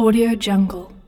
Audio Jungle.